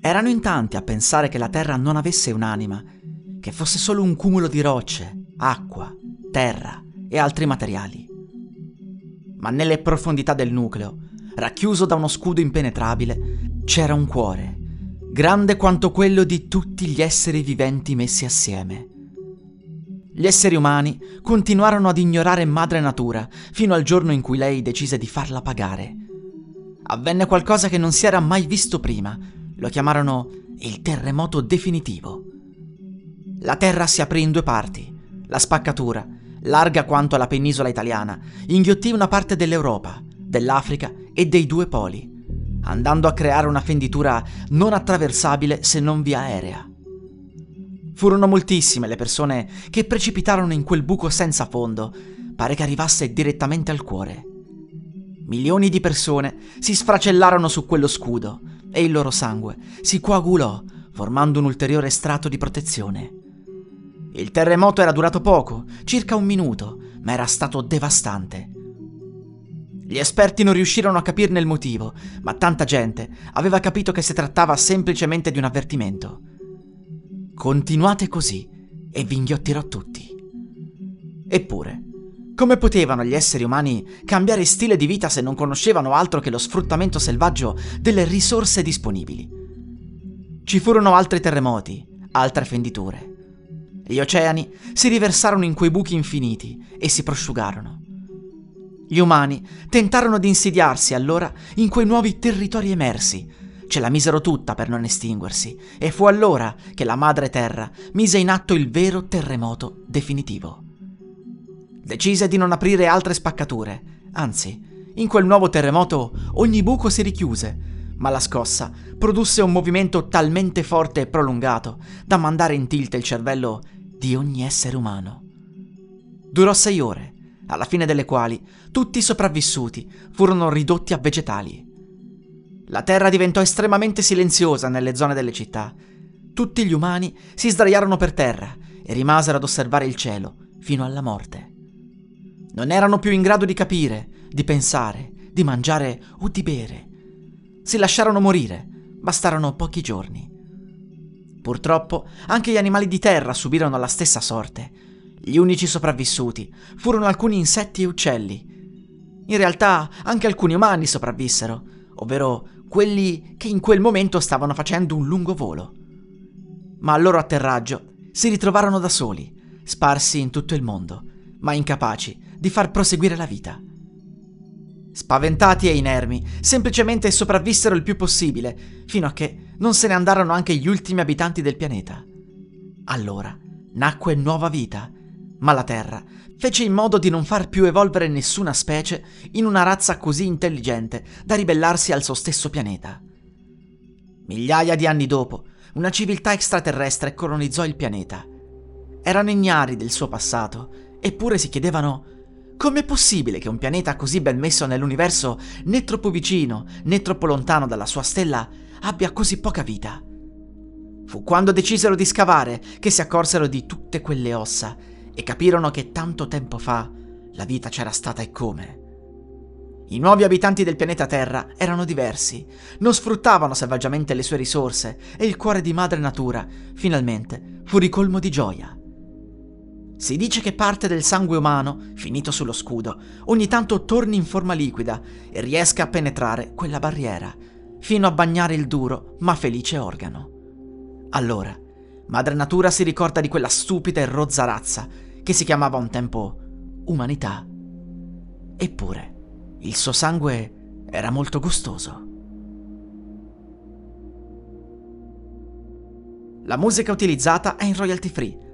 Erano in tanti a pensare che la Terra non avesse un'anima, che fosse solo un cumulo di rocce, acqua, terra e altri materiali. Ma nelle profondità del nucleo, racchiuso da uno scudo impenetrabile, c'era un cuore, grande quanto quello di tutti gli esseri viventi messi assieme. Gli esseri umani continuarono ad ignorare madre natura fino al giorno in cui lei decise di farla pagare. Avvenne qualcosa che non si era mai visto prima, lo chiamarono il terremoto definitivo. La terra si aprì in due parti. La spaccatura, larga quanto la penisola italiana, inghiottì una parte dell'Europa, dell'Africa e dei due poli, andando a creare una fenditura non attraversabile se non via aerea. Furono moltissime le persone che precipitarono in quel buco senza fondo, pare che arrivasse direttamente al cuore. Milioni di persone si sfracellarono su quello scudo, e il loro sangue si coagulò formando un ulteriore strato di protezione. Il terremoto era durato poco, circa un minuto, ma era stato devastante. Gli esperti non riuscirono a capirne il motivo, ma tanta gente aveva capito che si trattava semplicemente di un avvertimento. Continuate così e vi inghiottirò tutti. Eppure, come potevano gli esseri umani cambiare stile di vita se non conoscevano altro che lo sfruttamento selvaggio delle risorse disponibili? Ci furono altri terremoti, altre fenditure. Gli oceani si riversarono in quei buchi infiniti e si prosciugarono. Gli umani tentarono di insidiarsi allora in quei nuovi territori emersi. Ce la misero tutta per non estinguersi e fu allora che la madre terra mise in atto il vero terremoto definitivo. Decise di non aprire altre spaccature, anzi, in quel nuovo terremoto ogni buco si richiuse, ma la scossa produsse un movimento talmente forte e prolungato da mandare in tilt il cervello di ogni essere umano. Durò sei ore, alla fine delle quali tutti i sopravvissuti furono ridotti a vegetali. La terra diventò estremamente silenziosa nelle zone delle città. Tutti gli umani si sdraiarono per terra e rimasero ad osservare il cielo fino alla morte. Non erano più in grado di capire, di pensare, di mangiare o di bere. Si lasciarono morire, bastarono pochi giorni. Purtroppo anche gli animali di terra subirono la stessa sorte. Gli unici sopravvissuti furono alcuni insetti e uccelli. In realtà anche alcuni umani sopravvissero, ovvero quelli che in quel momento stavano facendo un lungo volo. Ma al loro atterraggio si ritrovarono da soli, sparsi in tutto il mondo, ma incapaci di far proseguire la vita. Spaventati e inermi, semplicemente sopravvissero il più possibile, fino a che non se ne andarono anche gli ultimi abitanti del pianeta. Allora nacque nuova vita, ma la Terra fece in modo di non far più evolvere nessuna specie in una razza così intelligente da ribellarsi al suo stesso pianeta. Migliaia di anni dopo, una civiltà extraterrestre colonizzò il pianeta. Erano ignari del suo passato, eppure si chiedevano Com'è possibile che un pianeta così ben messo nell'universo, né troppo vicino né troppo lontano dalla sua stella, abbia così poca vita? Fu quando decisero di scavare che si accorsero di tutte quelle ossa e capirono che tanto tempo fa la vita c'era stata e come. I nuovi abitanti del pianeta Terra erano diversi, non sfruttavano selvaggiamente le sue risorse e il cuore di madre natura, finalmente, fu ricolmo di gioia. Si dice che parte del sangue umano, finito sullo scudo, ogni tanto torni in forma liquida e riesca a penetrare quella barriera, fino a bagnare il duro ma felice organo. Allora, Madre Natura si ricorda di quella stupida e rozza razza che si chiamava un tempo umanità. Eppure, il suo sangue era molto gustoso. La musica utilizzata è in royalty free